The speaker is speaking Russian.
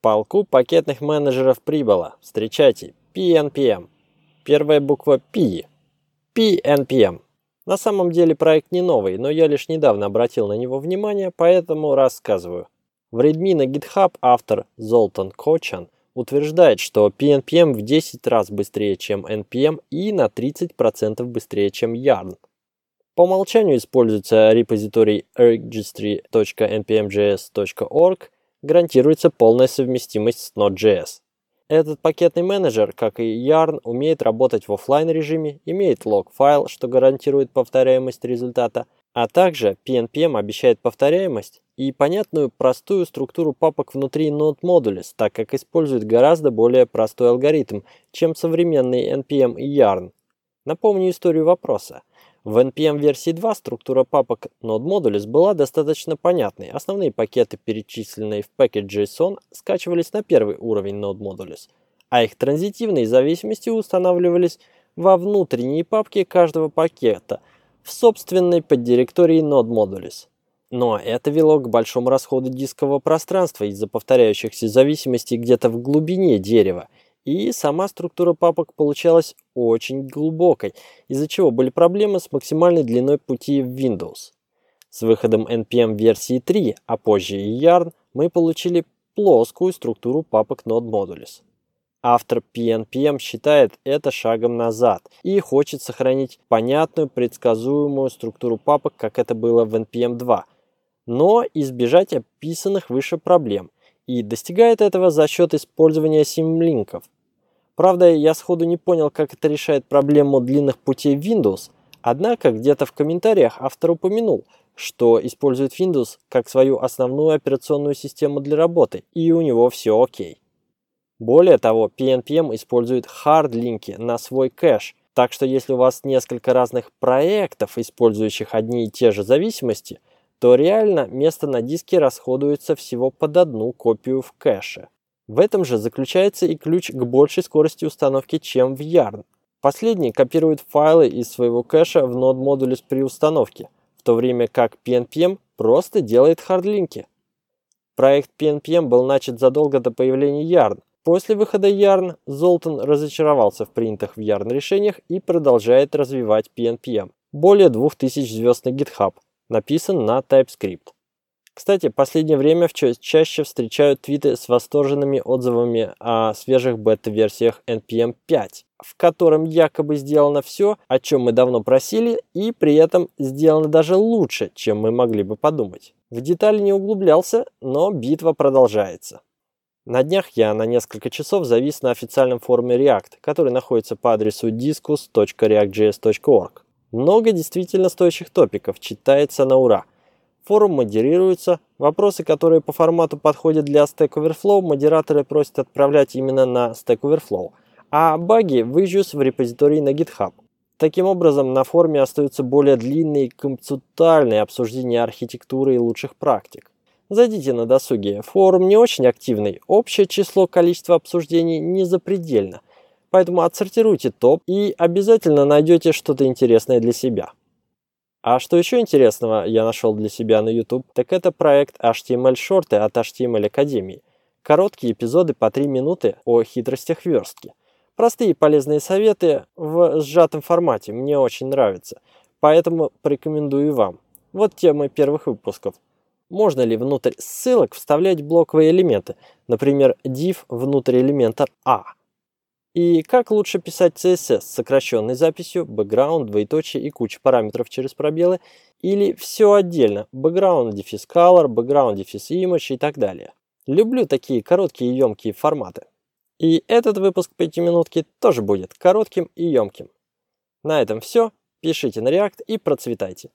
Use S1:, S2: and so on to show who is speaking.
S1: полку пакетных менеджеров прибыло. Встречайте, PNPM. Первая буква P. PNPM. На самом деле проект не новый, но я лишь недавно обратил на него внимание, поэтому рассказываю. В README на GitHub автор Золтан Кочан утверждает, что PNPM в 10 раз быстрее, чем NPM и на 30% быстрее, чем Yarn. По умолчанию используется репозиторий registry.npmjs.org, гарантируется полная совместимость с Node.js. Этот пакетный менеджер, как и Yarn, умеет работать в офлайн режиме, имеет лог-файл, что гарантирует повторяемость результата, а также PNPM обещает повторяемость и понятную простую структуру папок внутри Node Modules, так как использует гораздо более простой алгоритм, чем современный NPM и Yarn. Напомню историю вопроса. В NPM версии 2 структура папок Node Modules была достаточно понятной. Основные пакеты, перечисленные в package.json, скачивались на первый уровень Node Modules, а их транзитивные зависимости устанавливались во внутренние папки каждого пакета в собственной поддиректории Node Modules. Но это вело к большому расходу дискового пространства из-за повторяющихся зависимостей где-то в глубине дерева – и сама структура папок получалась очень глубокой, из-за чего были проблемы с максимальной длиной пути в Windows. С выходом NPM версии 3, а позже и Yarn, мы получили плоскую структуру папок Node Modules. Автор PNPM считает это шагом назад и хочет сохранить понятную, предсказуемую структуру папок, как это было в NPM 2, но избежать описанных выше проблем – и достигает этого за счет использования симлинков. Правда, я сходу не понял, как это решает проблему длинных путей Windows, однако где-то в комментариях автор упомянул, что использует Windows как свою основную операционную систему для работы, и у него все окей. Более того, PNPM использует хардлинки на свой кэш, так что если у вас несколько разных проектов, использующих одни и те же зависимости, то реально место на диске расходуется всего под одну копию в кэше. В этом же заключается и ключ к большей скорости установки, чем в Yarn. Последний копирует файлы из своего кэша в Modules при установке, в то время как PNPM просто делает хардлинки. Проект PNPM был начат задолго до появления Yarn. После выхода Yarn Золтан разочаровался в принятых в Yarn решениях и продолжает развивать PNPM. Более 2000 звезд на GitHub – написан на TypeScript. Кстати, в последнее время чаще встречают твиты с восторженными отзывами о свежих бета-версиях NPM 5, в котором якобы сделано все, о чем мы давно просили, и при этом сделано даже лучше, чем мы могли бы подумать. В детали не углублялся, но битва продолжается. На днях я на несколько часов завис на официальном форуме React, который находится по адресу discus.reactjs.org. Много действительно стоящих топиков, читается на ура. Форум модерируется, вопросы, которые по формату подходят для Stack Overflow, модераторы просят отправлять именно на Stack Overflow, а баги в в репозитории на GitHub. Таким образом, на форуме остаются более длинные концептуальные обсуждения архитектуры и лучших практик. Зайдите на досуге. Форум не очень активный, общее число количества обсуждений не запредельно – Поэтому отсортируйте топ и обязательно найдете что-то интересное для себя. А что еще интересного я нашел для себя на YouTube, так это проект HTML шорты от HTML Академии. Короткие эпизоды по 3 минуты о хитростях верстки. Простые и полезные советы в сжатом формате мне очень нравятся, поэтому порекомендую вам. Вот темы первых выпусков. Можно ли внутрь ссылок вставлять блоковые элементы, например, div внутрь элемента A? И как лучше писать CSS с сокращенной записью, background, двоеточие и куча параметров через пробелы, или все отдельно, background, дефис color, background, дефис image и так далее. Люблю такие короткие и емкие форматы. И этот выпуск пятиминутки тоже будет коротким и емким. На этом все. Пишите на React и процветайте.